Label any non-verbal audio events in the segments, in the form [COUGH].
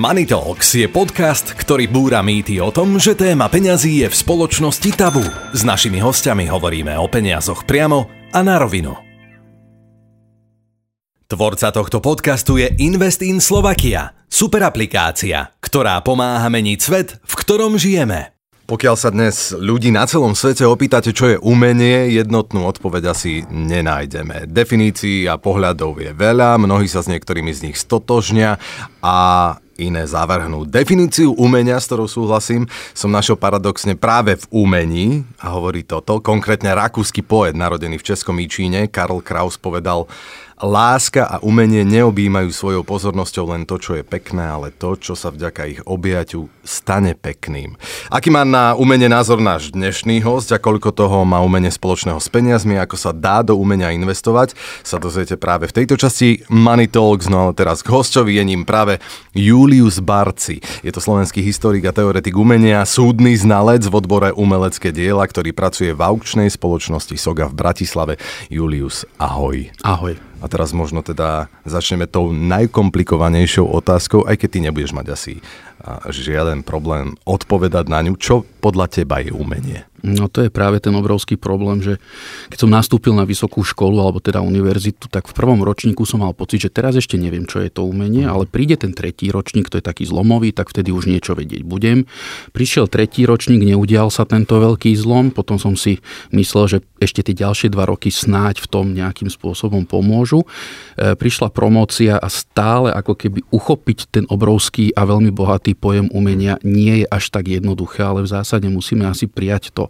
Money Talks je podcast, ktorý búra mýty o tom, že téma peňazí je v spoločnosti tabu. S našimi hostiami hovoríme o peniazoch priamo a na rovinu. Tvorca tohto podcastu je Invest in Slovakia, super aplikácia, ktorá pomáha meniť svet, v ktorom žijeme. Pokiaľ sa dnes ľudí na celom svete opýtate, čo je umenie, jednotnú odpoveď asi nenájdeme. Definícií a pohľadov je veľa, mnohí sa s niektorými z nich stotožnia a iné zavrhnú. Definíciu umenia, s ktorou súhlasím, som našiel paradoxne práve v umení a hovorí toto. Konkrétne rakúsky poet, narodený v Českom Íčíne, Karl Kraus povedal, Láska a umenie neobjímajú svojou pozornosťou len to, čo je pekné, ale to, čo sa vďaka ich objaťu stane pekným. Aký má na umenie názor náš dnešný host a koľko toho má umenie spoločného s peniazmi, ako sa dá do umenia investovať, sa dozviete práve v tejto časti Money Talks, no ale teraz k hostovi je ním práve Julius Barci. Je to slovenský historik a teoretik umenia, súdny znalec v odbore umelecké diela, ktorý pracuje v aukčnej spoločnosti Soga v Bratislave. Julius, ahoj. Ahoj. A teraz možno teda začneme tou najkomplikovanejšou otázkou, aj keď ty nebudeš mať asi žiaden problém odpovedať na ňu. Čo podľa teba je umenie? No to je práve ten obrovský problém, že keď som nastúpil na vysokú školu alebo teda univerzitu, tak v prvom ročníku som mal pocit, že teraz ešte neviem, čo je to umenie, ale príde ten tretí ročník, to je taký zlomový, tak vtedy už niečo vedieť budem. Prišiel tretí ročník, neudial sa tento veľký zlom, potom som si myslel, že ešte tie ďalšie dva roky snáď v tom nejakým spôsobom pomôžu. E, prišla promócia a stále ako keby uchopiť ten obrovský a veľmi bohatý pojem umenia nie je až tak jednoduché, ale v zásade musíme asi prijať to,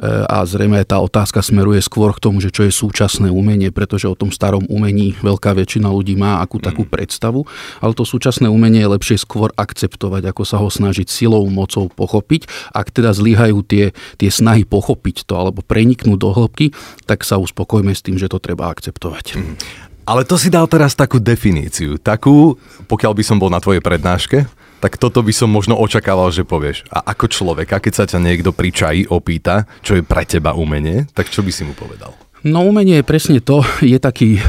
a zrejme tá otázka smeruje skôr k tomu, že čo je súčasné umenie, pretože o tom starom umení veľká väčšina ľudí má akú takú mm. predstavu, ale to súčasné umenie je lepšie skôr akceptovať, ako sa ho snažiť silou, mocou pochopiť. Ak teda zlyhajú tie, tie snahy pochopiť to alebo preniknúť do hĺbky, tak sa uspokojme s tým, že to treba akceptovať. Mm. Ale to si dal teraz takú definíciu, takú, pokiaľ by som bol na tvojej prednáške, tak toto by som možno očakával, že povieš. A ako človeka, keď sa ťa niekto pri čaji opýta, čo je pre teba umenie, tak čo by si mu povedal? No umenie je presne to. Je taký e,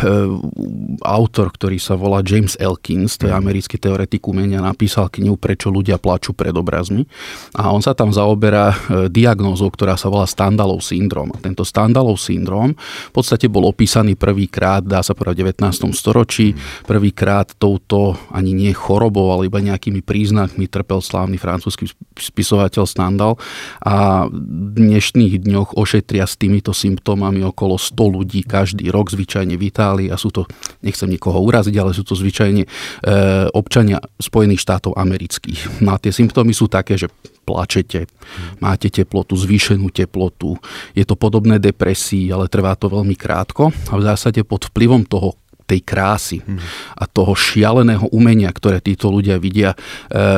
autor, ktorý sa volá James Elkins, to je mhm. americký teoretik umenia, napísal knihu Prečo ľudia plačú pred obrazmi. A on sa tam zaoberá e, diagnózou, ktorá sa volá Standalov syndrom. A tento Standalov syndrom v podstate bol opísaný prvýkrát, dá sa povedať, v 19. storočí. Mhm. Prvýkrát touto ani nie chorobou, ale iba nejakými príznakmi trpel slávny francúzsky spisovateľ Standal. A v dnešných dňoch ošetria s týmito symptómami okolo 100 ľudí každý rok zvyčajne v Itálii a sú to, nechcem nikoho uraziť, ale sú to zvyčajne e, občania Spojených štátov amerických. [LAUGHS] No a tie symptómy sú také, že plačete, máte teplotu, zvýšenú teplotu, je to podobné depresii, ale trvá to veľmi krátko a v zásade pod vplyvom toho tej krásy a toho šialeného umenia, ktoré títo ľudia vidia e,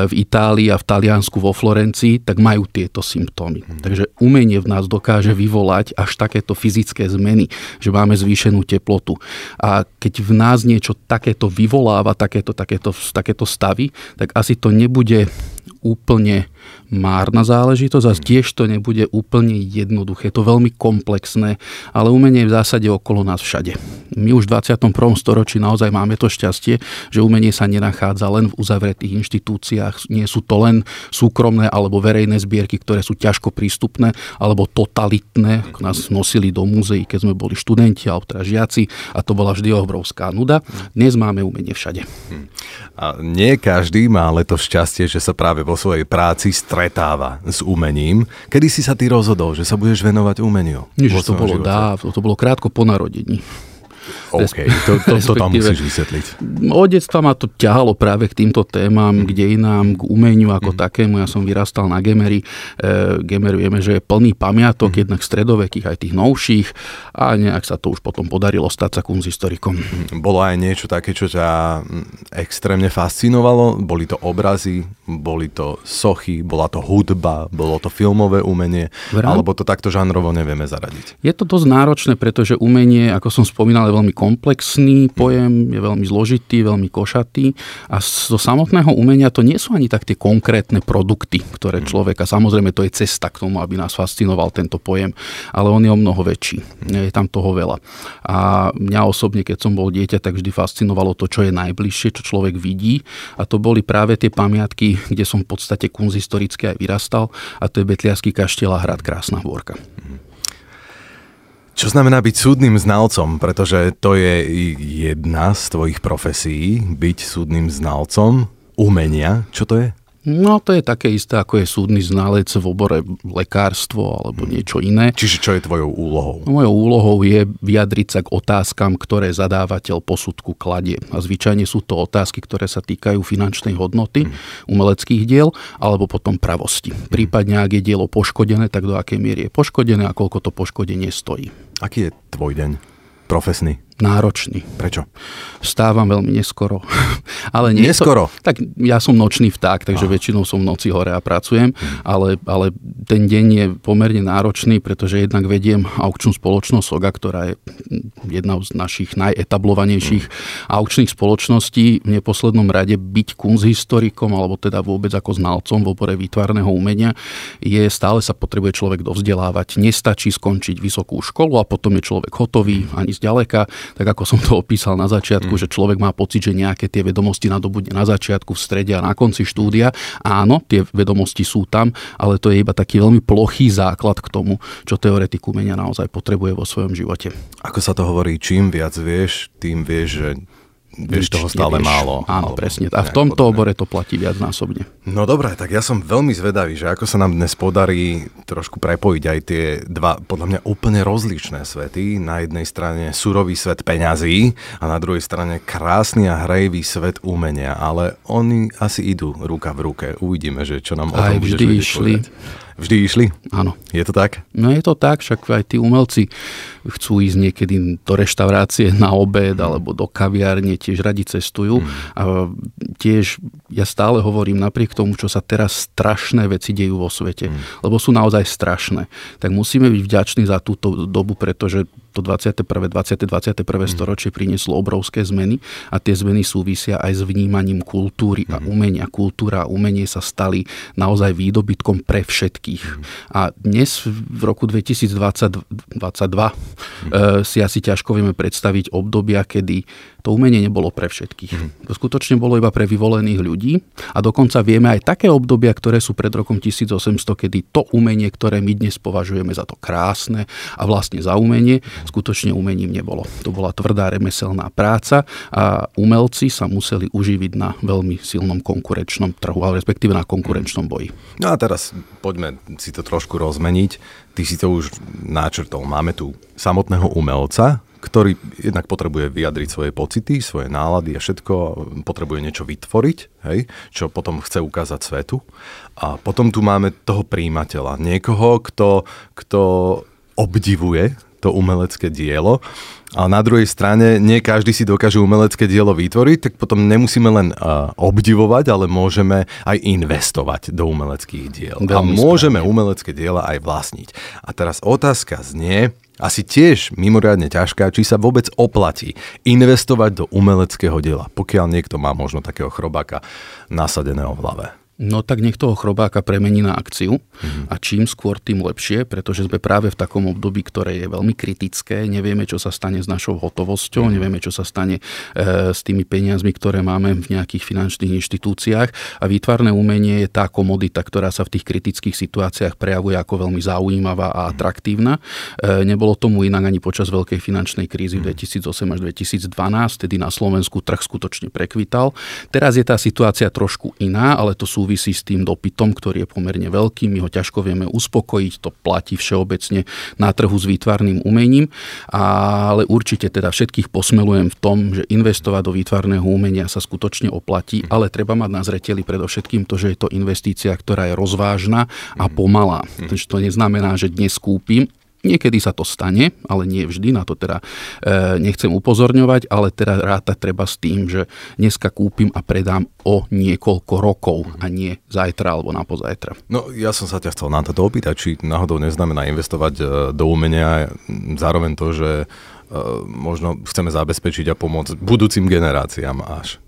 v Itálii a v Taliansku vo Florencii, tak majú tieto symptómy. Takže umenie v nás dokáže vyvolať až takéto fyzické zmeny, že máme zvýšenú teplotu. A keď v nás niečo takéto vyvoláva, takéto, takéto, takéto stavy, tak asi to nebude úplne márna záležitosť a tiež to nebude úplne jednoduché. Je to veľmi komplexné, ale umenie je v zásade okolo nás všade. My už v 21. storočí naozaj máme to šťastie, že umenie sa nenachádza len v uzavretých inštitúciách. Nie sú to len súkromné alebo verejné zbierky, ktoré sú ťažko prístupné alebo totalitné, ako nás nosili do múzeí, keď sme boli študenti alebo teda žiaci a to bola vždy obrovská nuda. Dnes máme umenie všade. A nie každý má ale to šťastie, že sa práve vo svojej práci stretáva s umením. Kedy si sa ty rozhodol, že sa budeš venovať umeniu? Nič, to bolo dávno, to bolo krátko po narodení. OK, to, to, to tam musíš vysvetliť. Od detstva ma to ťahalo práve k týmto témam, k dejinám, k umeniu ako mm. takému. Ja som vyrastal na Gemery. E, Gemer vieme, že je plný pamiatok, mm. jednak stredovekých, aj tých novších a nejak sa to už potom podarilo stať sa kunzistorikom. Mm. Bolo aj niečo také, čo ťa mm, extrémne fascinovalo? Boli to obrazy, boli to sochy, bola to hudba, bolo to filmové umenie, Vrám? alebo to takto žánrovo nevieme zaradiť? Je to dosť náročné, pretože umenie, ako som spomínal, je veľmi komplexný pojem, je veľmi zložitý, veľmi košatý a zo samotného umenia to nie sú ani tak tie konkrétne produkty, ktoré mhm. človeka, samozrejme to je cesta k tomu, aby nás fascinoval tento pojem, ale on je o mnoho väčší. Je tam toho veľa. A mňa osobne, keď som bol dieťa, tak vždy fascinovalo to, čo je najbližšie, čo človek vidí a to boli práve tie pamiatky, kde som v podstate kunzhistoricky aj vyrastal a to je Betliarský kaštiel a hrad Krásna Hôrka. Čo znamená byť súdnym znalcom? Pretože to je jedna z tvojich profesí, byť súdnym znalcom umenia. Čo to je? No to je také isté, ako je súdny znalec v obore lekárstvo alebo niečo iné. Čiže čo je tvojou úlohou? No, mojou úlohou je vyjadriť sa k otázkam, ktoré zadávateľ posudku kladie. A zvyčajne sú to otázky, ktoré sa týkajú finančnej hodnoty mm. umeleckých diel alebo potom pravosti. Prípadne, ak je dielo poškodené, tak do akej miery je poškodené a koľko to poškodenie stojí. Aký je tvoj deň profesný? Náročný. Prečo? Vstávam veľmi neskoro. [LAUGHS] ale nie neskoro? To, tak ja som nočný vták, takže Aha. väčšinou som v noci hore a pracujem, hmm. ale, ale ten deň je pomerne náročný, pretože jednak vediem aukčnú spoločnosť SOGA, ktorá je jedna z našich najetablovanejších hmm. aukčných spoločností. V neposlednom rade byť kunzhistorikom, alebo teda vôbec ako znalcom v opore výtvarného umenia, je stále sa potrebuje človek dovzdelávať. Nestačí skončiť vysokú školu a potom je človek hotový ani zďaleka tak ako som to opísal na začiatku, mm. že človek má pocit, že nejaké tie vedomosti nadobudne na začiatku, v strede a na konci štúdia. Áno, tie vedomosti sú tam, ale to je iba taký veľmi plochý základ k tomu, čo teoretik umenia naozaj potrebuje vo svojom živote. Ako sa to hovorí, čím viac vieš, tým vieš, že Vieš toho stále nevieš. málo. Áno, presne. A v tomto obore to platí viac násobne. No dobré, tak ja som veľmi zvedavý, že ako sa nám dnes podarí trošku prepojiť aj tie dva, podľa mňa úplne rozličné svety. Na jednej strane surový svet peňazí a na druhej strane krásny a hrejivý svet umenia. Ale oni asi idú ruka v ruke. Uvidíme, že čo nám o tom aj vždy išli. Povedať. Vždy išli? Áno. Je to tak? No je to tak, však aj tí umelci chcú ísť niekedy do reštaurácie na obed mm. alebo do kaviárne, tiež radi cestujú. Mm. A tiež ja stále hovorím, napriek tomu, čo sa teraz strašné veci dejú vo svete, mm. lebo sú naozaj strašné, tak musíme byť vďační za túto dobu, pretože to 21. 20. 21. Mm. storočie prinieslo obrovské zmeny a tie zmeny súvisia aj s vnímaním kultúry a mm. umenia. Kultúra a umenie sa stali naozaj výdobytkom pre všetkých. Mm. A dnes v roku 2022 mm. si asi ťažko vieme predstaviť obdobia, kedy to umenie nebolo pre všetkých. Mm. To skutočne bolo iba pre vyvolených ľudí a dokonca vieme aj také obdobia, ktoré sú pred rokom 1800, kedy to umenie, ktoré my dnes považujeme za to krásne a vlastne za umenie, skutočne umením nebolo. To bola tvrdá remeselná práca a umelci sa museli uživiť na veľmi silnom konkurenčnom trhu, ale respektíve na konkurenčnom boji. No a teraz poďme si to trošku rozmeniť. Ty si to už náčrtol. Máme tu samotného umelca, ktorý jednak potrebuje vyjadriť svoje pocity, svoje nálady a všetko, potrebuje niečo vytvoriť, hej, čo potom chce ukázať svetu. A potom tu máme toho príjimateľa, niekoho, kto, kto obdivuje to umelecké dielo. A na druhej strane, nie každý si dokáže umelecké dielo vytvoriť, tak potom nemusíme len uh, obdivovať, ale môžeme aj investovať do umeleckých diel. Veľmi a môžeme správne. umelecké diela aj vlastniť. A teraz otázka znie, asi tiež mimoriadne ťažká, či sa vôbec oplatí investovať do umeleckého diela, pokiaľ niekto má možno takého chrobáka nasadeného v hlave. No tak nech toho chrobáka premení na akciu mm-hmm. a čím skôr, tým lepšie, pretože sme práve v takom období, ktoré je veľmi kritické. Nevieme, čo sa stane s našou hotovosťou, mm-hmm. nevieme, čo sa stane e, s tými peniazmi, ktoré máme v nejakých finančných inštitúciách a výtvarné umenie je tá komodita, ktorá sa v tých kritických situáciách prejavuje ako veľmi zaujímavá a mhm. atraktívna. E, nebolo tomu inak ani počas veľkej finančnej krízy v 2008 mhm. až 2012, tedy na Slovensku trh skutočne prekvital. Teraz je tá situácia trošku iná, ale to sú súvisí s tým dopytom, ktorý je pomerne veľký. My ho ťažko vieme uspokojiť, to platí všeobecne na trhu s výtvarným umením, ale určite teda všetkých posmelujem v tom, že investovať do výtvarného umenia sa skutočne oplatí, ale treba mať na zreteli predovšetkým to, že je to investícia, ktorá je rozvážna a pomalá. Takže to neznamená, že dnes kúpim Niekedy sa to stane, ale nie vždy, na to teda e, nechcem upozorňovať, ale teda rátať treba s tým, že dneska kúpim a predám o niekoľko rokov a nie zajtra alebo na pozajtra. No ja som sa ťa chcel na toto opýtať, či náhodou neznamená investovať e, do umenia zároveň to, že e, možno chceme zabezpečiť a pomôcť budúcim generáciám až.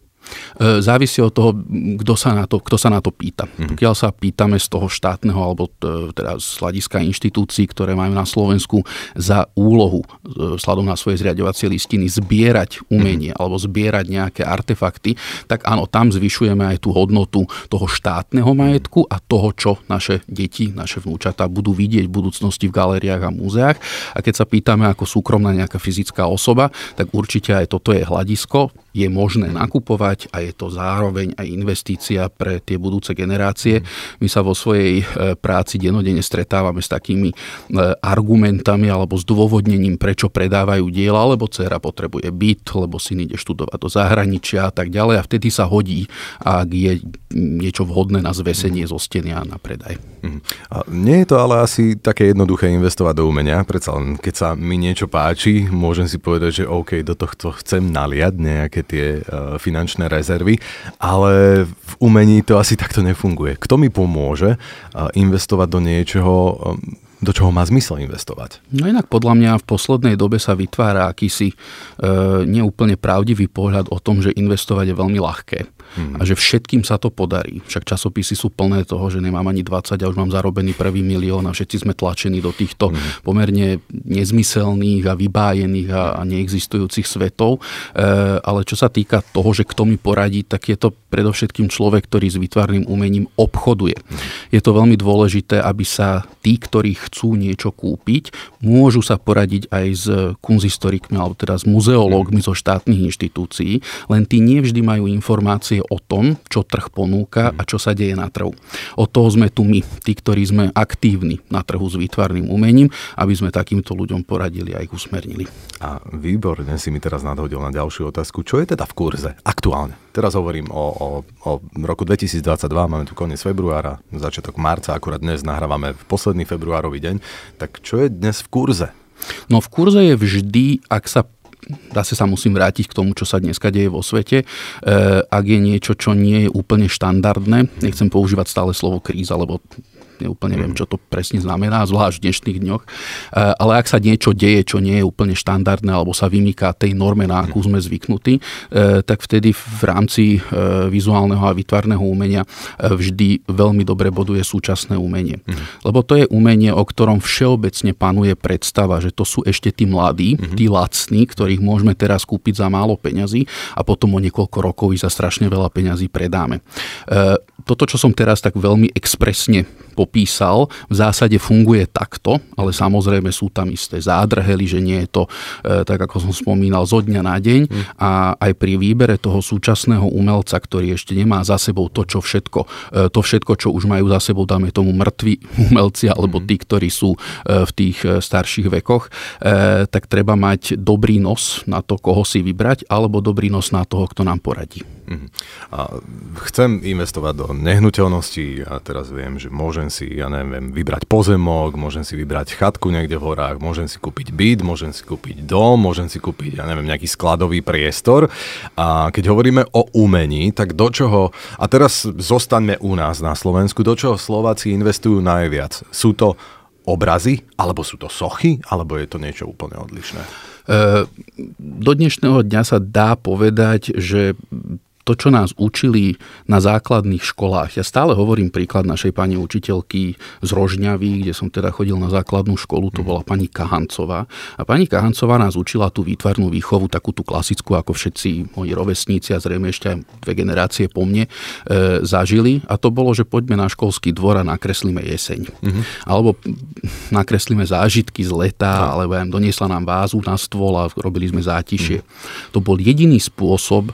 E, závisí od toho, kto sa na to, kto sa na to pýta. Mm-hmm. Pokiaľ sa pýtame z toho štátneho alebo teda z hľadiska inštitúcií, ktoré majú na Slovensku za úlohu e, sladom na svoje zriadovacie listiny zbierať umenie mm-hmm. alebo zbierať nejaké artefakty, tak áno, tam zvyšujeme aj tú hodnotu toho štátneho majetku a toho, čo naše deti, naše vnúčatá budú vidieť v budúcnosti v galériách a múzeách. A keď sa pýtame ako súkromná nejaká fyzická osoba, tak určite aj toto je hľadisko, je možné nakupovať a je to zároveň aj investícia pre tie budúce generácie. My sa vo svojej e, práci denodene stretávame s takými e, argumentami alebo zdôvodnením, prečo predávajú diela, lebo dcera potrebuje byt, lebo syn ide študovať do zahraničia a tak ďalej a vtedy sa hodí, ak je niečo vhodné na zvesenie zo steny a na predaj. Mhm. A nie je to ale asi také jednoduché investovať do umenia, predsa len keď sa mi niečo páči, môžem si povedať, že OK, do tohto chcem naliať nejaké tie uh, finančné rezervy, ale v umení to asi takto nefunguje. Kto mi pomôže uh, investovať do niečoho, um, do čoho má zmysel investovať. No inak podľa mňa v poslednej dobe sa vytvára akýsi e, neúplne pravdivý pohľad o tom, že investovať je veľmi ľahké hmm. a že všetkým sa to podarí. Však časopisy sú plné toho, že nemám ani 20 a už mám zarobený prvý milión a všetci sme tlačení do týchto hmm. pomerne nezmyselných a vybájených a, a neexistujúcich svetov. E, ale čo sa týka toho, že kto mi poradí, tak je to predovšetkým človek, ktorý s výtvarným umením obchoduje. Hmm. Je to veľmi dôležité, aby sa tí, ktorí chcú niečo kúpiť, môžu sa poradiť aj s kunzistorikmi alebo teda s muzeológmi zo štátnych inštitúcií, len tí nevždy majú informácie o tom, čo trh ponúka a čo sa deje na trhu. Od toho sme tu my, tí, ktorí sme aktívni na trhu s výtvarným umením, aby sme takýmto ľuďom poradili a ich usmernili. A výborne si mi teraz nadhodil na ďalšiu otázku. Čo je teda v kurze aktuálne? Teraz hovorím o, o, o roku 2022, máme tu koniec februára, začiatok marca, akurát dnes nahrávame v posledný februárový deň. Tak čo je dnes v kurze? No v kurze je vždy, ak sa zase sa musím vrátiť k tomu, čo sa dneska deje vo svete. E, ak je niečo, čo nie je úplne štandardné, nechcem používať stále slovo kríza, lebo neúplne viem, čo to presne znamená, zvlášť v dnešných dňoch. E, ale ak sa niečo deje, čo nie je úplne štandardné alebo sa vymýka tej norme, na akú sme zvyknutí, e, tak vtedy v rámci e, vizuálneho a vytvarného umenia vždy veľmi dobre boduje súčasné umenie. Lebo to je umenie, o ktorom všeobecne panuje predstava, že to sú ešte tí mladí, tí lacní, ktorých môžeme teraz kúpiť za málo peňazí a potom o niekoľko rokov ich za strašne veľa peňazí predáme. Toto, čo som teraz tak veľmi expresne popísal, v zásade funguje takto, ale samozrejme sú tam isté zádrhely, že nie je to, e, tak ako som spomínal, zo dňa na deň mm. a aj pri výbere toho súčasného umelca, ktorý ešte nemá za sebou to, čo všetko, e, to všetko, čo už majú za sebou, dáme tomu mŕtvi [LAUGHS] umelci alebo tí, ktorí sú e, v tých starších vekoch, tak treba mať dobrý nos na to, koho si vybrať, alebo dobrý nos na toho, kto nám poradí. Mm. A chcem investovať do nehnuteľností a teraz viem, že môžem si, ja neviem, vybrať pozemok, môžem si vybrať chatku niekde v horách, môžem si kúpiť byt, môžem si kúpiť dom, môžem si kúpiť, ja neviem, nejaký skladový priestor. A keď hovoríme o umení, tak do čoho, a teraz zostaňme u nás na Slovensku, do čoho Slováci investujú najviac? Sú to obrazy, alebo sú to sochy, alebo je to niečo úplne odlišné? E, do dnešného dňa sa dá povedať, že to, čo nás učili na základných školách. Ja stále hovorím príklad našej pani učiteľky z Rožňavy, kde som teda chodil na základnú školu, to bola pani Kahancová. A pani Kahancová nás učila tú výtvarnú výchovu, takú tú klasickú, ako všetci moji rovesníci a zrejme ešte aj dve generácie po mne e, zažili. A to bolo, že poďme na školský dvor a nakreslíme jeseň. Mm-hmm. Alebo nakreslíme zážitky z leta, alebo ja doniesla nám vázu na stôl a robili sme zátišie. Mm-hmm. To bol jediný spôsob e,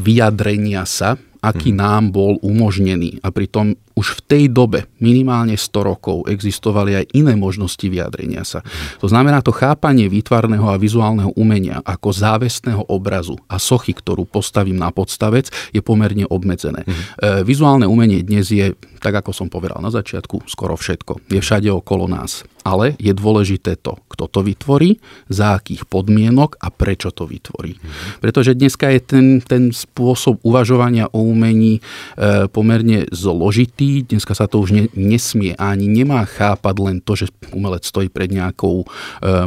vyjadrenia sa, aký hmm. nám bol umožnený. A pritom už v tej dobe, minimálne 100 rokov, existovali aj iné možnosti vyjadrenia sa. To znamená, to chápanie výtvarného a vizuálneho umenia ako závestného obrazu a sochy, ktorú postavím na podstavec, je pomerne obmedzené. Hmm. E, vizuálne umenie dnes je tak ako som povedal na začiatku, skoro všetko. Je všade okolo nás. Ale je dôležité to, kto to vytvorí, za akých podmienok a prečo to vytvorí. Mm. Pretože dneska je ten, ten spôsob uvažovania o umení e, pomerne zložitý. Dneska sa to už ne, nesmie ani nemá chápať len to, že umelec stojí pred nejakou e,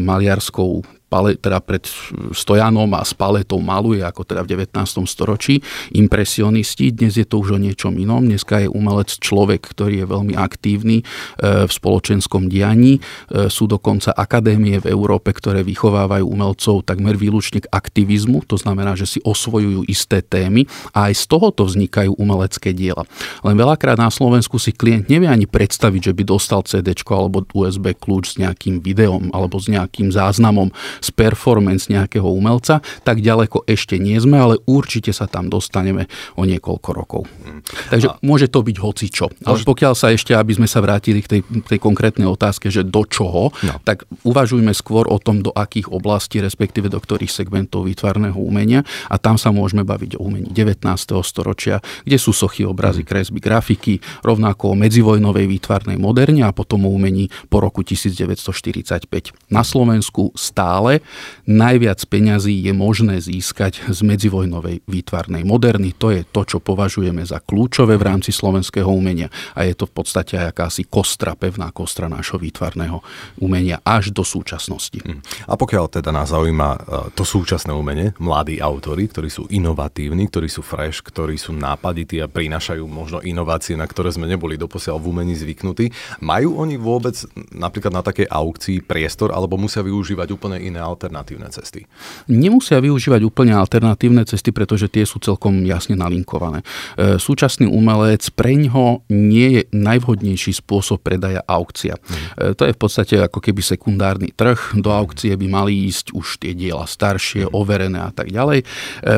maliarskou pale, teda pred stojanom a s paletou maluje, ako teda v 19. storočí. Impresionisti, dnes je to už o niečom inom. Dneska je umelec človek, ktorý je veľmi aktívny e, v spoločenskom dianí. E, sú dokonca akadémie v Európe, ktoré vychovávajú umelcov takmer výlučne k aktivizmu, to znamená, že si osvojujú isté témy a aj z tohoto vznikajú umelecké diela. Len veľakrát na Slovensku si klient nevie ani predstaviť, že by dostal CD alebo USB kľúč s nejakým videom alebo s nejakým záznamom z performance nejakého umelca, tak ďaleko ešte nie sme, ale určite sa tam dostaneme o niekoľko rokov. Mm. Takže a... môže to byť hocičo. Ale pokiaľ sa ešte, aby sme sa vrátili k tej, tej konkrétnej otázke, že do čoho, no. tak uvažujme skôr o tom, do akých oblastí, respektíve do ktorých segmentov výtvarného umenia a tam sa môžeme baviť o umení 19. storočia, kde sú sochy, obrazy, mm. kresby, grafiky, rovnako o medzivojnovej výtvarnej moderne a potom o umení po roku 1945. Na Slovensku stále ale najviac peňazí je možné získať z medzivojnovej výtvarnej moderny. To je to, čo považujeme za kľúčové v rámci slovenského umenia a je to v podstate aj akási kostra, pevná kostra nášho výtvarného umenia až do súčasnosti. Hm. A pokiaľ teda nás zaujíma e, to súčasné umenie, mladí autory, ktorí sú inovatívni, ktorí sú fresh, ktorí sú nápadití a prinášajú možno inovácie, na ktoré sme neboli doposiaľ v umení zvyknutí, majú oni vôbec napríklad na takej aukcii priestor alebo musia využívať úplne iné alternatívne cesty? Nemusia využívať úplne alternatívne cesty, pretože tie sú celkom jasne nalinkované. E, súčasný umelec pre ňo nie je najvhodnejší spôsob predaja aukcia. Mm. To je v podstate ako keby sekundárny trh. Do aukcie by mali ísť už tie diela staršie, mm. overené a tak ďalej. E,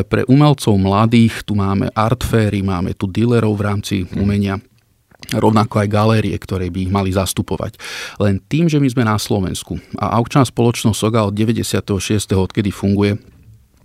pre umelcov mladých tu máme artféry, máme tu dealerov v rámci mm. umenia rovnako aj galérie, ktoré by ich mali zastupovať. Len tým, že my sme na Slovensku a aukčná spoločnosť SOGA od 96. odkedy funguje,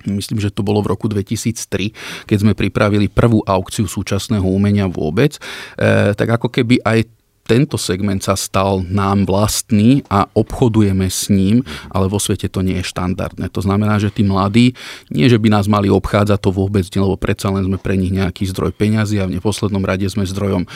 myslím, že to bolo v roku 2003, keď sme pripravili prvú aukciu súčasného umenia vôbec, e, tak ako keby aj tento segment sa stal nám vlastný a obchodujeme s ním, ale vo svete to nie je štandardné. To znamená, že tí mladí, nie že by nás mali obchádzať, to vôbec lebo predsa len sme pre nich nejaký zdroj peňazí a v neposlednom rade sme zdrojom e,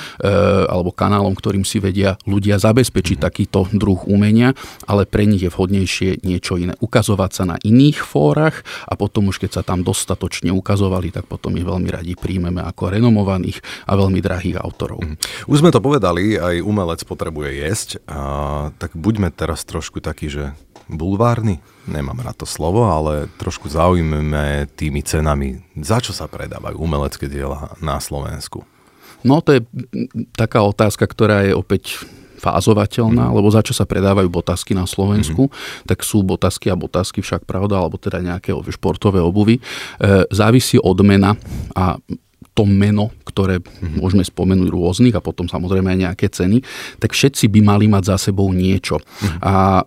alebo kanálom, ktorým si vedia ľudia zabezpečiť takýto druh umenia, ale pre nich je vhodnejšie niečo iné. Ukazovať sa na iných fórach a potom už keď sa tam dostatočne ukazovali, tak potom ich veľmi radi príjmeme ako renomovaných a veľmi drahých autorov. Mhm. Už sme to povedali, aj umelec potrebuje jesť, a, tak buďme teraz trošku takí, že bulvárny, nemám na to slovo, ale trošku zaujímame tými cenami, za čo sa predávajú umelecké diela na Slovensku. No to je taká otázka, ktorá je opäť fázovateľná, mm. lebo za čo sa predávajú botasky na Slovensku, mm. tak sú botasky a botasky však pravda, alebo teda nejaké športové obuvy. E, závisí od mena a to meno, ktoré mm-hmm. môžeme spomenúť rôznych a potom samozrejme aj nejaké ceny, tak všetci by mali mať za sebou niečo. Mm-hmm. A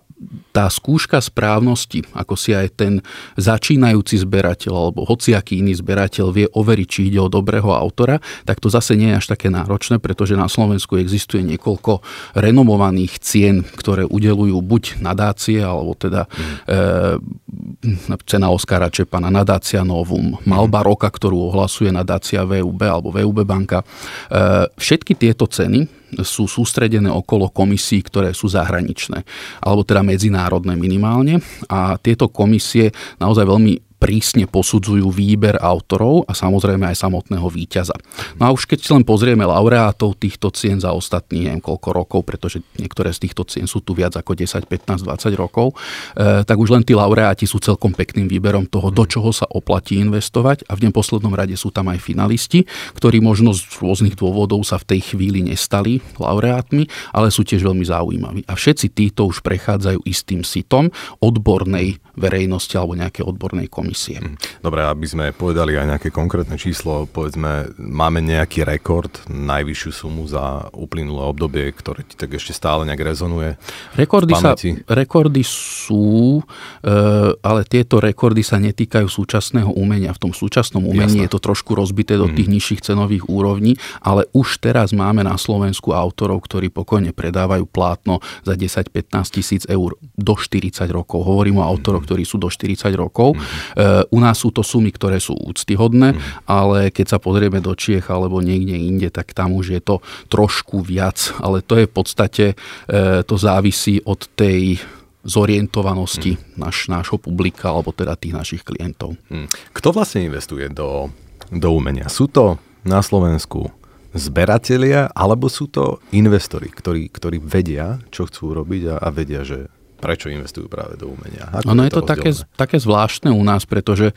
tá skúška správnosti, ako si aj ten začínajúci zberateľ alebo hociaký iný zberateľ vie overiť, či ide o dobrého autora, tak to zase nie je až také náročné, pretože na Slovensku existuje niekoľko renomovaných cien, ktoré udelujú buď nadácie, alebo teda mm. e, cena Oskara Čepana, nadácia Novum, Malba roka, ktorú ohlasuje nadácia VUB alebo VUB banka. E, všetky tieto ceny sú sústredené okolo komisí, ktoré sú zahraničné, alebo teda medzinárodné minimálne. A tieto komisie naozaj veľmi prísne posudzujú výber autorov a samozrejme aj samotného víťaza. No a už keď si len pozrieme laureátov týchto cien za ostatní neviem koľko rokov, pretože niektoré z týchto cien sú tu viac ako 10, 15, 20 rokov, e, tak už len tí laureáti sú celkom pekným výberom toho, do čoho sa oplatí investovať a v neposlednom rade sú tam aj finalisti, ktorí možno z rôznych dôvodov sa v tej chvíli nestali laureátmi, ale sú tiež veľmi zaujímaví. A všetci títo už prechádzajú istým sitom odbornej verejnosti alebo nejakej odbornej komisie komisie. Mhm. Dobre, aby sme povedali aj nejaké konkrétne číslo, povedzme, máme nejaký rekord, najvyššiu sumu za uplynulé obdobie, ktoré ti tak ešte stále nejak rezonuje? Rekordy, sa, rekordy sú, e, ale tieto rekordy sa netýkajú súčasného umenia. V tom súčasnom umení Jasne. je to trošku rozbité do tých mm. nižších cenových úrovní, ale už teraz máme na Slovensku autorov, ktorí pokojne predávajú plátno za 10-15 tisíc eur do 40 rokov. Hovorím o autoroch, ktorí sú do 40 rokov. Mm. U nás sú to sumy, ktoré sú úctyhodné, mm. ale keď sa pozrieme do Čiech alebo niekde inde, tak tam už je to trošku viac. Ale to je v podstate, e, to závisí od tej zorientovanosti mm. naš, nášho publika alebo teda tých našich klientov. Mm. Kto vlastne investuje do, do umenia? Sú to na Slovensku zberatelia, alebo sú to investori, ktorí, ktorí vedia, čo chcú robiť a, a vedia, že prečo investujú práve do umenia. Ako ono je to, to také, také zvláštne u nás, pretože e,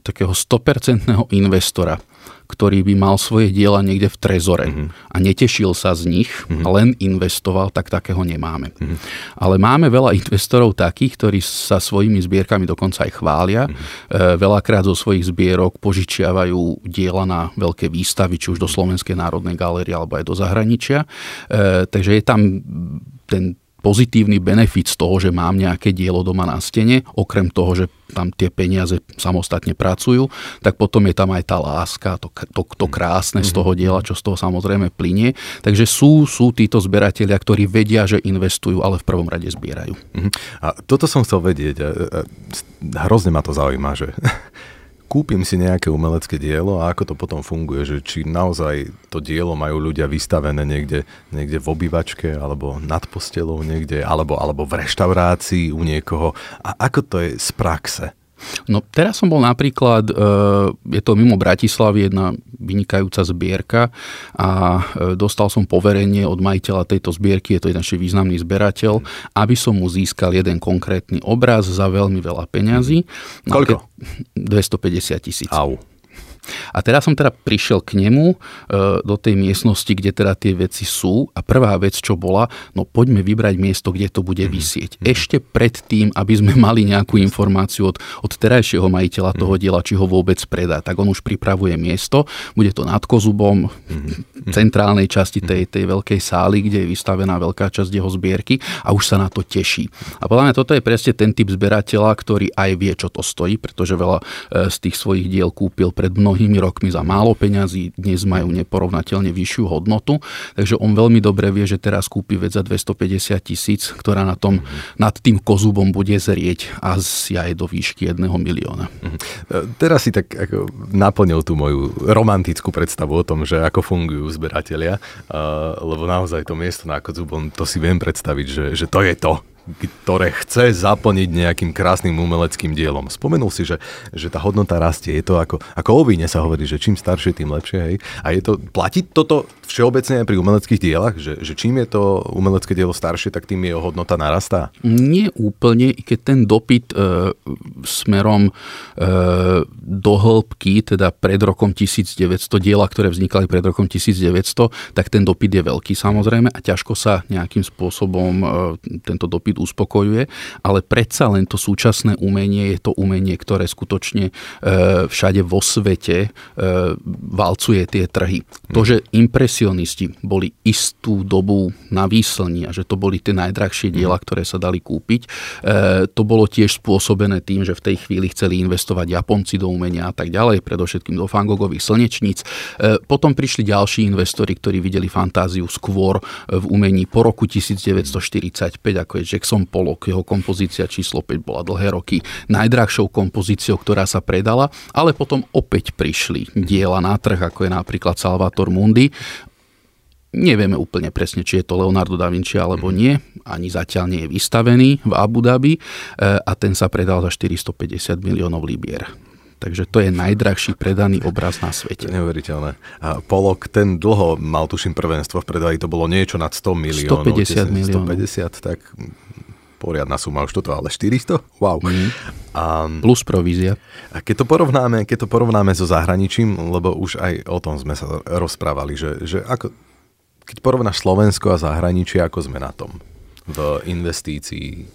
takého 100% investora ktorý by mal svoje diela niekde v trezore mm-hmm. a netešil sa z nich mm-hmm. len investoval, tak takého nemáme. Mm-hmm. Ale máme veľa investorov takých, ktorí sa svojimi zbierkami dokonca aj chvália. Mm-hmm. E, veľakrát zo svojich zbierok požičiavajú diela na veľké výstavy, či už do Slovenskej národnej galérie alebo aj do zahraničia. E, takže je tam ten pozitívny benefit z toho, že mám nejaké dielo doma na stene, okrem toho, že tam tie peniaze samostatne pracujú, tak potom je tam aj tá láska, to, to, to krásne z toho diela, čo z toho samozrejme plinie. Takže sú, sú títo zberatelia, ktorí vedia, že investujú, ale v prvom rade zbierajú. Mhm. A toto som chcel vedieť. Hrozne ma to zaujíma, že [LAUGHS] kúpim si nejaké umelecké dielo a ako to potom funguje, že či naozaj to dielo majú ľudia vystavené niekde, niekde v obývačke alebo nad postelou niekde, alebo, alebo v reštaurácii u niekoho. A ako to je z praxe? No teraz som bol napríklad, e, je to mimo Bratislavy, jedna vynikajúca zbierka a e, dostal som poverenie od majiteľa tejto zbierky, je to jeden významný zberateľ, aby som mu získal jeden konkrétny obraz za veľmi veľa peňazí. Koľko? 250 tisíc. Au. A teraz som teda prišiel k nemu e, do tej miestnosti, kde teda tie veci sú a prvá vec, čo bola, no poďme vybrať miesto, kde to bude mhm. vysieť. Mm-hmm. Ešte pred tým, aby sme mali nejakú informáciu od, od terajšieho majiteľa mhm. toho diela, či ho vôbec predá. Tak on už pripravuje miesto, bude to nad Kozubom, v centrálnej časti tej, tej veľkej sály, kde je vystavená veľká časť jeho zbierky a už sa na to teší. A podľa mňa toto je presne ten typ zberateľa, ktorý aj vie, čo to stojí, pretože veľa e, z tých svojich diel kúpil pred mnohými mnohými rokmi za málo peňazí, dnes majú neporovnateľne vyššiu hodnotu, takže on veľmi dobre vie, že teraz kúpi vec za 250 tisíc, ktorá na tom, mm-hmm. nad tým kozubom bude zrieť a aj do výšky jedného milióna. Mm-hmm. Teraz si tak ako naplnil tú moju romantickú predstavu o tom, že ako fungujú zberatelia, uh, lebo naozaj to miesto na kozubom, to si viem predstaviť, že, že to je to, ktoré chce zaplniť nejakým krásnym umeleckým dielom. Spomenul si, že, že tá hodnota rastie. Je to ako, ako o víne sa hovorí, že čím staršie, tým lepšie. Hej? A je to, platí toto všeobecne aj pri umeleckých dielach, že, že čím je to umelecké dielo staršie, tak tým jeho hodnota narastá? Nie úplne, i keď ten dopyt e, smerom e, do hĺbky, teda pred rokom 1900, diela, ktoré vznikali pred rokom 1900, tak ten dopyt je veľký samozrejme a ťažko sa nejakým spôsobom e, tento dopyt pocit uspokojuje, ale predsa len to súčasné umenie je to umenie, ktoré skutočne e, všade vo svete e, valcuje tie trhy. To, že impresionisti boli istú dobu na výslni a že to boli tie najdrahšie diela, ktoré sa dali kúpiť, e, to bolo tiež spôsobené tým, že v tej chvíli chceli investovať Japonci do umenia a tak ďalej, predovšetkým do fangogových slnečníc. Potom prišli ďalší investori, ktorí videli fantáziu skôr v umení po roku 1945, ako je Jack Jackson Pollock, jeho kompozícia číslo 5 bola dlhé roky najdrahšou kompozíciou, ktorá sa predala, ale potom opäť prišli diela na trh, ako je napríklad Salvator Mundi. Nevieme úplne presne, či je to Leonardo da Vinci alebo nie. Ani zatiaľ nie je vystavený v Abu Dhabi e, a ten sa predal za 450 miliónov libier. Takže to je najdrahší predaný obraz na svete. Neuveriteľné. A Polok, ten dlho mal, tuším, prvenstvo v predaji, to bolo niečo nad 100 miliónov. 150 miliónov. 150, tak poriadna suma, už toto ale 400? Wow. Mm. A, Plus provízia. A keď to porovnáme, keď to porovnáme so zahraničím, lebo už aj o tom sme sa rozprávali, že, že ako, keď porovnáš Slovensko a zahraničie, ako sme na tom? V investícii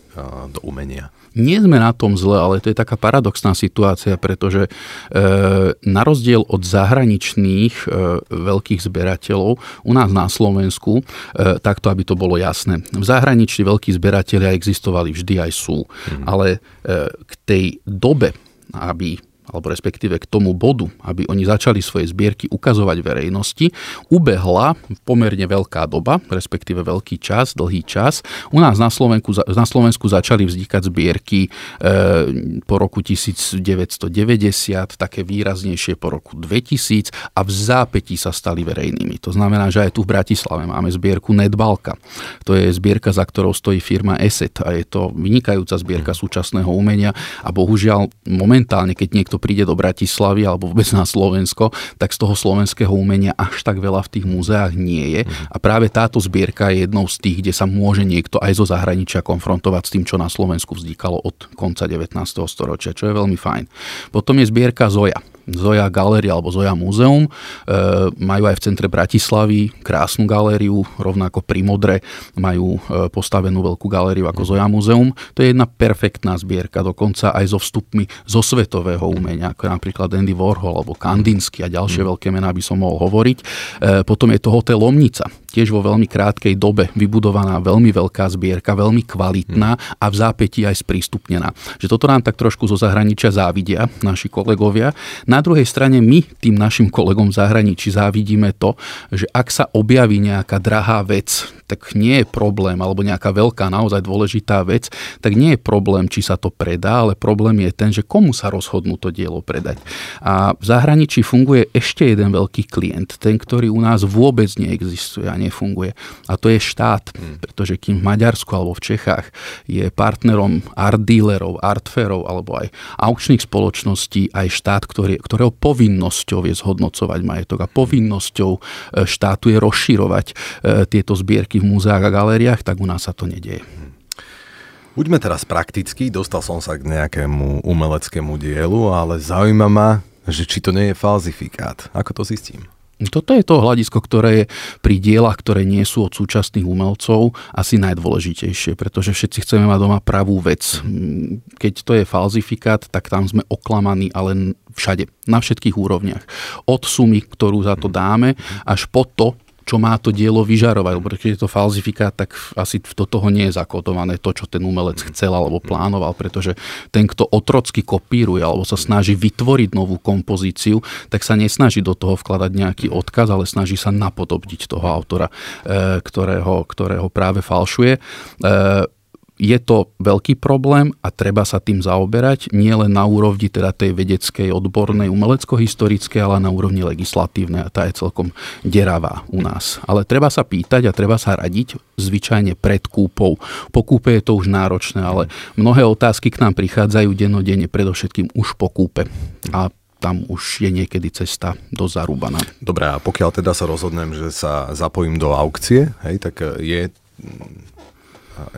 do umenia? Nie sme na tom zle, ale to je taká paradoxná situácia, pretože e, na rozdiel od zahraničných e, veľkých zberateľov u nás na Slovensku, e, takto aby to bolo jasné, v zahraničí veľkí zberatelia existovali vždy aj sú, mm. ale e, k tej dobe, aby alebo respektíve k tomu bodu, aby oni začali svoje zbierky ukazovať verejnosti, ubehla pomerne veľká doba, respektíve veľký čas, dlhý čas. U nás na Slovensku, na Slovensku začali vznikať zbierky e, po roku 1990, také výraznejšie po roku 2000 a v zápätí sa stali verejnými. To znamená, že aj tu v Bratislave máme zbierku Netbalka. To je zbierka, za ktorou stojí firma ESET a je to vynikajúca zbierka mhm. súčasného umenia a bohužiaľ momentálne, keď niekto príde do Bratislavy alebo vôbec na Slovensko, tak z toho slovenského umenia až tak veľa v tých múzeách nie je. A práve táto zbierka je jednou z tých, kde sa môže niekto aj zo zahraničia konfrontovať s tým, čo na Slovensku vznikalo od konca 19. storočia, čo je veľmi fajn. Potom je zbierka Zoja. Zoja Galéria alebo Zoja Múzeum. E, majú aj v centre Bratislavy krásnu galériu, rovnako pri Modre majú e, postavenú veľkú galériu ako Zoja Múzeum. To je jedna perfektná zbierka, dokonca aj so vstupmi zo svetového umenia, ako napríklad Andy Warhol alebo Kandinsky a ďalšie mm. veľké mená by som mohol hovoriť. E, potom je to hotel Lomnica, tiež vo veľmi krátkej dobe vybudovaná veľmi veľká zbierka, veľmi kvalitná mm. a v zápätí aj sprístupnená. Že toto nám tak trošku zo zahraničia závidia naši kolegovia. Na druhej strane my tým našim kolegom v zahraničí závidíme to, že ak sa objaví nejaká drahá vec, tak nie je problém, alebo nejaká veľká, naozaj dôležitá vec, tak nie je problém, či sa to predá, ale problém je ten, že komu sa rozhodnú to dielo predať. A v zahraničí funguje ešte jeden veľký klient, ten, ktorý u nás vôbec neexistuje a nefunguje. A to je štát, hmm. pretože kým v Maďarsku alebo v Čechách je partnerom art dealerov, art fairov alebo aj aukčných spoločností aj štát, ktorý, ktorého povinnosťou je zhodnocovať majetok a povinnosťou e, štátu je rozširovať e, tieto zbierky v múzeách a galériách, tak u nás sa to nedieje. Buďme teraz prakticky, dostal som sa k nejakému umeleckému dielu, ale zaujíma ma, že či to nie je falzifikát. Ako to zistím? Toto je to hľadisko, ktoré je pri dielach, ktoré nie sú od súčasných umelcov, asi najdôležitejšie, pretože všetci chceme mať doma pravú vec. Keď to je falzifikát, tak tam sme oklamaní, ale všade, na všetkých úrovniach. Od sumy, ktorú za to dáme, až po to, čo má to dielo vyžarovať, lebo keď je to falzifikát, tak asi do toho nie je zakodované to, čo ten umelec chcel alebo plánoval, pretože ten, kto otrocky kopíruje alebo sa snaží vytvoriť novú kompozíciu, tak sa nesnaží do toho vkladať nejaký odkaz, ale snaží sa napodobniť toho autora, e, ktorého, ktorého práve falšuje. Je to veľký problém a treba sa tým zaoberať nie len na úrovni teda tej vedeckej, odbornej, umelecko-historickej, ale na úrovni legislatívnej a tá je celkom deravá u nás. Ale treba sa pýtať a treba sa radiť zvyčajne pred kúpou. Po kúpe je to už náročné, ale mnohé otázky k nám prichádzajú denodene, predovšetkým už po kúpe. A tam už je niekedy cesta do zarúbaná. Dobre, a pokiaľ teda sa rozhodnem, že sa zapojím do aukcie, hej, tak je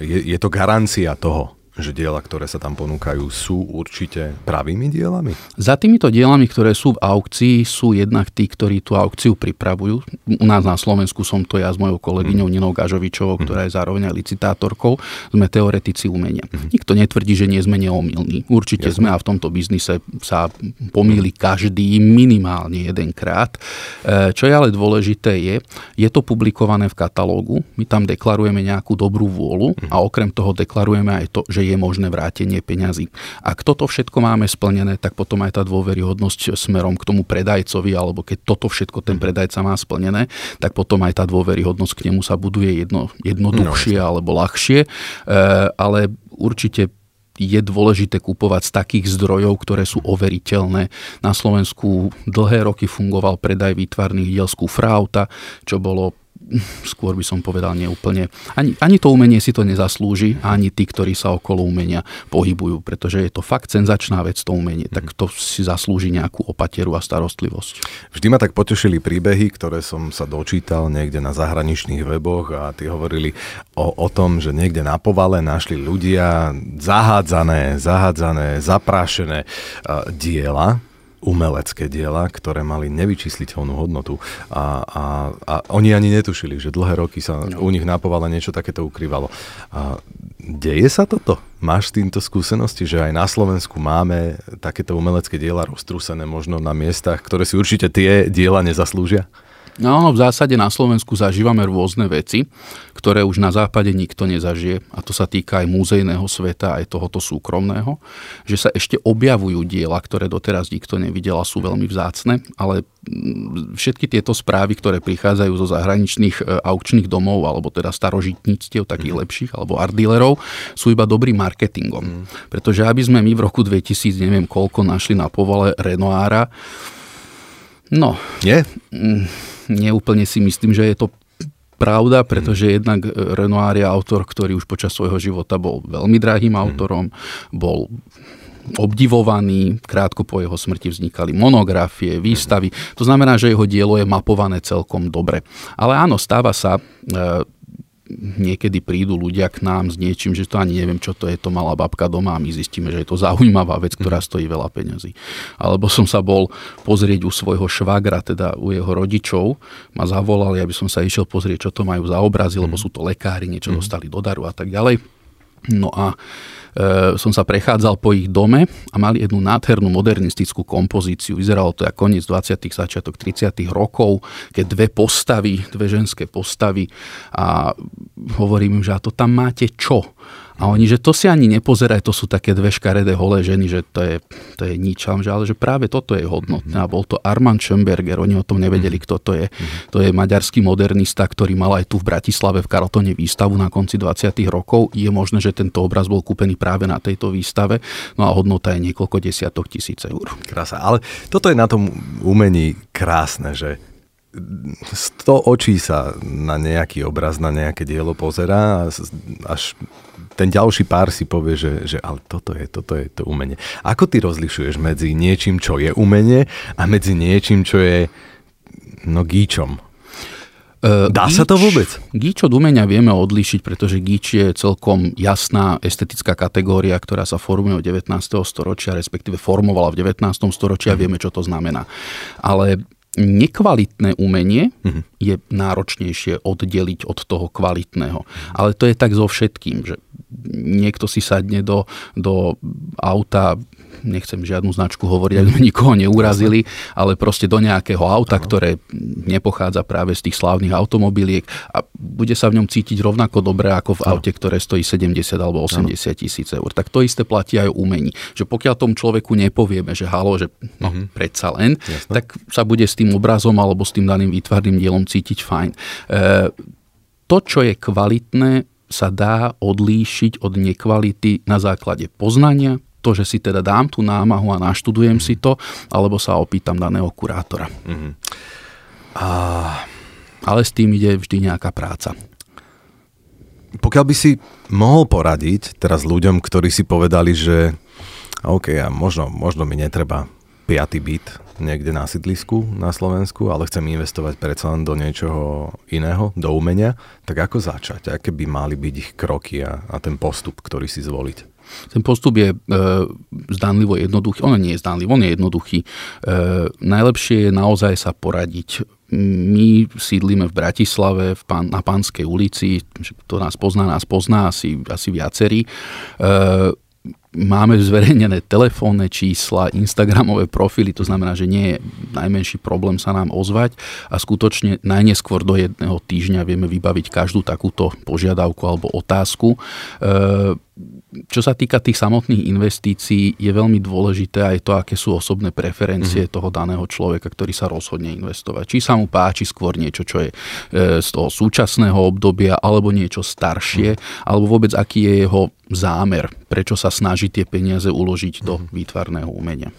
je, je to garancia toho, že diela, ktoré sa tam ponúkajú, sú určite pravými dielami? Za týmito dielami, ktoré sú v aukcii, sú jednak tí, ktorí tú aukciu pripravujú. U nás na Slovensku som to ja s mojou kolegyňou mm. Ninou Gažovičovou, mm. ktorá je zároveň aj licitátorkou. Sme teoretici umenia. Mm. Nikto netvrdí, že nie sme neomilní. Určite Jasne. sme a v tomto biznise sa pomýli každý minimálne jedenkrát. E, čo je ale dôležité je, je to publikované v katalógu. My tam deklarujeme nejakú dobrú vôľu mm. a okrem toho deklarujeme aj to, že že je možné vrátenie peňazí. Ak toto všetko máme splnené, tak potom aj tá dôveryhodnosť smerom k tomu predajcovi, alebo keď toto všetko ten predajca má splnené, tak potom aj tá dôveryhodnosť k nemu sa buduje jedno, jednoduchšie no, alebo ľahšie. E, ale určite je dôležité kupovať z takých zdrojov, ktoré sú overiteľné. Na Slovensku dlhé roky fungoval predaj výtvarných diel z Kufrauta, čo bolo skôr by som povedal neúplne. Ani, ani to umenie si to nezaslúži, ani tí, ktorí sa okolo umenia pohybujú, pretože je to fakt senzačná vec to umenie, tak to si zaslúži nejakú opateru a starostlivosť. Vždy ma tak potešili príbehy, ktoré som sa dočítal niekde na zahraničných weboch a tí hovorili o, o tom, že niekde na povale našli ľudia zahádzané, zahádzané, zaprášené uh, diela, umelecké diela, ktoré mali nevyčísliteľnú hodnotu a, a, a oni ani netušili, že dlhé roky sa no. u nich na povale niečo takéto ukrývalo. A deje sa toto? Máš týmto skúsenosti, že aj na Slovensku máme takéto umelecké diela roztrúsené možno na miestach, ktoré si určite tie diela nezaslúžia? No, v zásade na Slovensku zažívame rôzne veci, ktoré už na západe nikto nezažije. A to sa týka aj múzejného sveta, aj tohoto súkromného. Že sa ešte objavujú diela, ktoré doteraz nikto nevidel a sú veľmi vzácne, ale mm, všetky tieto správy, ktoré prichádzajú zo zahraničných e, aukčných domov, alebo teda starožitníctiev, takých mm. lepších, alebo art dealerov, sú iba dobrým marketingom. Mm. Pretože aby sme my v roku 2000, neviem koľko, našli na povale Renoára, no... Je? Mm, neúplne si myslím, že je to pravda, pretože mm. jednak Renoir je autor, ktorý už počas svojho života bol veľmi drahým mm. autorom, bol obdivovaný, krátko po jeho smrti vznikali monografie, výstavy. To znamená, že jeho dielo je mapované celkom dobre. Ale áno, stáva sa, e, niekedy prídu ľudia k nám s niečím, že to ani neviem, čo to je, to malá babka doma a my zistíme, že je to zaujímavá vec, ktorá mhm. stojí veľa peňazí. Alebo som sa bol pozrieť u svojho švagra, teda u jeho rodičov, ma zavolali, aby som sa išiel pozrieť, čo to majú za obrazy, lebo mhm. sú to lekári, niečo mhm. dostali do daru a tak ďalej. No a som sa prechádzal po ich dome a mali jednu nádhernú modernistickú kompozíciu. Vyzeralo to ako koniec 20. začiatok 30. rokov, keď dve postavy, dve ženské postavy a hovorím im, že a to tam máte čo? A oni, že to si ani nepozeraj, to sú také dve škaredé holé ženy, že to je, to je nič, ale že práve toto je hodnotné. A bol to Armand Schönberger, oni o tom nevedeli, kto to je. To je maďarský modernista, ktorý mal aj tu v Bratislave v Karotone výstavu na konci 20. rokov. Je možné, že tento obraz bol kúpený práve na tejto výstave, no a hodnota je niekoľko desiatok tisíc eur. Krása, ale toto je na tom umení krásne, že 100 očí sa na nejaký obraz, na nejaké dielo pozerá a až ten ďalší pár si povie, že, že ale toto je, toto je to umenie. Ako ty rozlišuješ medzi niečím, čo je umenie a medzi niečím, čo je no gíčom? Uh, Dá gíč, sa to vôbec? Gíč od umenia vieme odlíšiť, pretože gíč je celkom jasná estetická kategória, ktorá sa formuje od 19. storočia, respektíve formovala v 19. storočí a mhm. vieme, čo to znamená. Ale nekvalitné umenie uh-huh. je náročnejšie oddeliť od toho kvalitného. Ale to je tak so všetkým, že niekto si sadne do, do auta nechcem žiadnu značku hovoriť, aby sme nikoho neurazili, ale proste do nejakého auta, Aha. ktoré nepochádza práve z tých slávnych automobiliek a bude sa v ňom cítiť rovnako dobre ako v Aha. aute, ktoré stojí 70 alebo 80 tisíc eur. Tak to isté platí aj umení. Že pokiaľ tomu človeku nepovieme, že halo, že no, uh-huh. predsa len, Jasne. tak sa bude s tým obrazom alebo s tým daným výtvarným dielom cítiť fajn. E, to, čo je kvalitné, sa dá odlíšiť od nekvality na základe poznania, to, že si teda dám tú námahu a naštudujem mm. si to, alebo sa opýtam daného kurátora. Mm. A... Ale s tým ide vždy nejaká práca. Pokiaľ by si mohol poradiť teraz ľuďom, ktorí si povedali, že OK, a možno, možno mi netreba piatý byt niekde na sídlisku na Slovensku, ale chcem investovať predsa len do niečoho iného, do umenia, tak ako začať? Aké by mali byť ich kroky a, a ten postup, ktorý si zvoliť? Ten postup je e, zdanlivo jednoduchý. On nie je zdanlivo, on je jednoduchý. E, najlepšie je naozaj sa poradiť. My sídlíme v Bratislave v pán, na Pánskej ulici, kto nás pozná, nás pozná, asi, asi viacerí. E, máme zverejnené telefónne čísla, Instagramové profily, to znamená, že nie je najmenší problém sa nám ozvať a skutočne najneskôr do jedného týždňa vieme vybaviť každú takúto požiadavku alebo otázku. E, čo sa týka tých samotných investícií, je veľmi dôležité aj to, aké sú osobné preferencie mm-hmm. toho daného človeka, ktorý sa rozhodne investovať. Či sa mu páči skôr niečo, čo je e, z toho súčasného obdobia, alebo niečo staršie, mm-hmm. alebo vôbec aký je jeho zámer, prečo sa snaží tie peniaze uložiť mm-hmm. do mhm. výtvarného umenia.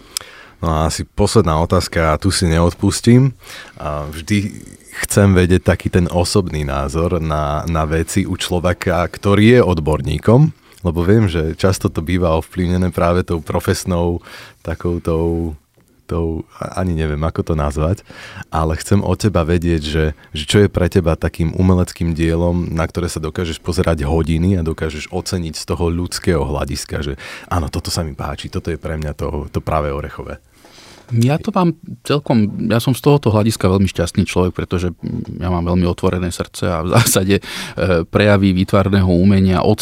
No a asi posledná otázka, a tu si neodpustím. Vždy chcem vedieť taký ten osobný názor na, na veci u človeka, ktorý je odborníkom lebo viem, že často to býva ovplyvnené práve tou profesnou takou tou, tou, ani neviem, ako to nazvať, ale chcem od teba vedieť, že, že čo je pre teba takým umeleckým dielom, na ktoré sa dokážeš pozerať hodiny a dokážeš oceniť z toho ľudského hľadiska, že áno, toto sa mi páči, toto je pre mňa to, to práve orechové. Ja to mám celkom, ja som z tohoto hľadiska veľmi šťastný človek, pretože ja mám veľmi otvorené srdce a v zásade e, prejavy výtvarného umenia od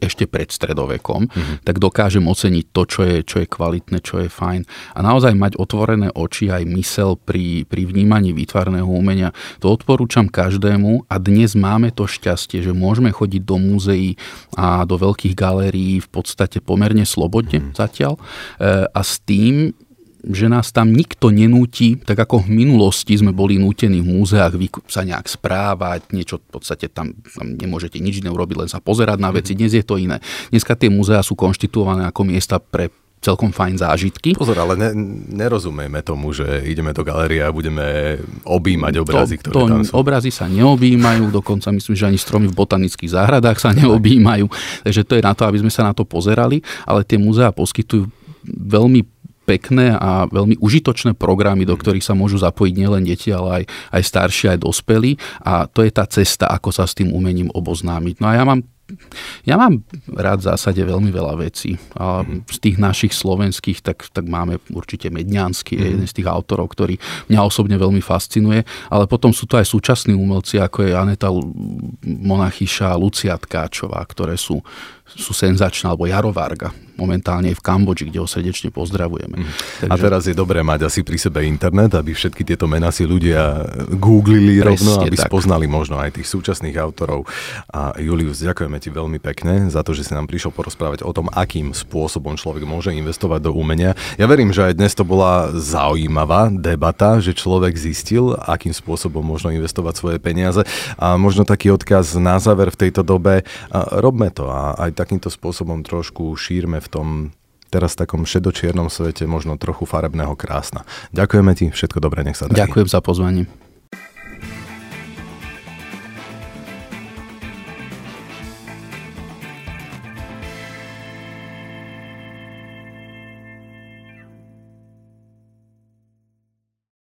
ešte pred stredovekom, mm-hmm. tak dokážem oceniť to, čo je, čo je kvalitné, čo je fajn. A naozaj mať otvorené oči aj mysel pri, pri vnímaní výtvarného umenia. To odporúčam každému a dnes máme to šťastie, že môžeme chodiť do múzeí a do veľkých galérií v podstate pomerne slobodne mm-hmm. zatiaľ. E, a s tým že nás tam nikto nenúti, tak ako v minulosti sme boli nútení v múzeách sa nejak správať, niečo v podstate tam, tam nemôžete nič neurobiť, len sa pozerať na veci. Mhm. Dnes je to iné. Dneska tie múzea sú konštituované ako miesta pre celkom fajn zážitky. Pozor, ale ne, nerozumieme tomu, že ideme do galérie a budeme objímať obrazy, to, ktoré to tam sú. Obrazy sa neobjímajú, dokonca myslím, že ani stromy v botanických záhradách sa neobjímajú. Takže to je na to, aby sme sa na to pozerali, ale tie múzea poskytujú veľmi pekné a veľmi užitočné programy, do ktorých sa môžu zapojiť nielen deti, ale aj, aj starší, aj dospelí. A to je tá cesta, ako sa s tým umením oboznámiť. No a ja mám ja mám rád v zásade veľmi veľa vecí. A z tých našich slovenských, tak, tak máme určite Medňansky, mm. jeden z tých autorov, ktorý mňa osobne veľmi fascinuje, ale potom sú to aj súčasní umelci, ako je Aneta Monachyša, Lucia Tkáčová, ktoré sú sú senzačné, alebo Jaro Varga, momentálne v Kambodži, kde ho srdečne pozdravujeme. Mm. Takže... A teraz je dobré mať asi pri sebe internet, aby všetky tieto mená si ľudia googlili rovno, aby tak. spoznali možno aj tých súčasných autorov. A Julius, ďakujeme ti veľmi pekne za to, že si nám prišiel porozprávať o tom, akým spôsobom človek môže investovať do umenia. Ja verím, že aj dnes to bola zaujímavá debata, že človek zistil, akým spôsobom možno investovať svoje peniaze. A možno taký odkaz na záver v tejto dobe, robme to a aj takýmto spôsobom trošku šírme v tom teraz v takom šedočiernom svete možno trochu farebného krásna. Ďakujeme ti, všetko dobré, nech sa darí. Ďakujem za pozvanie.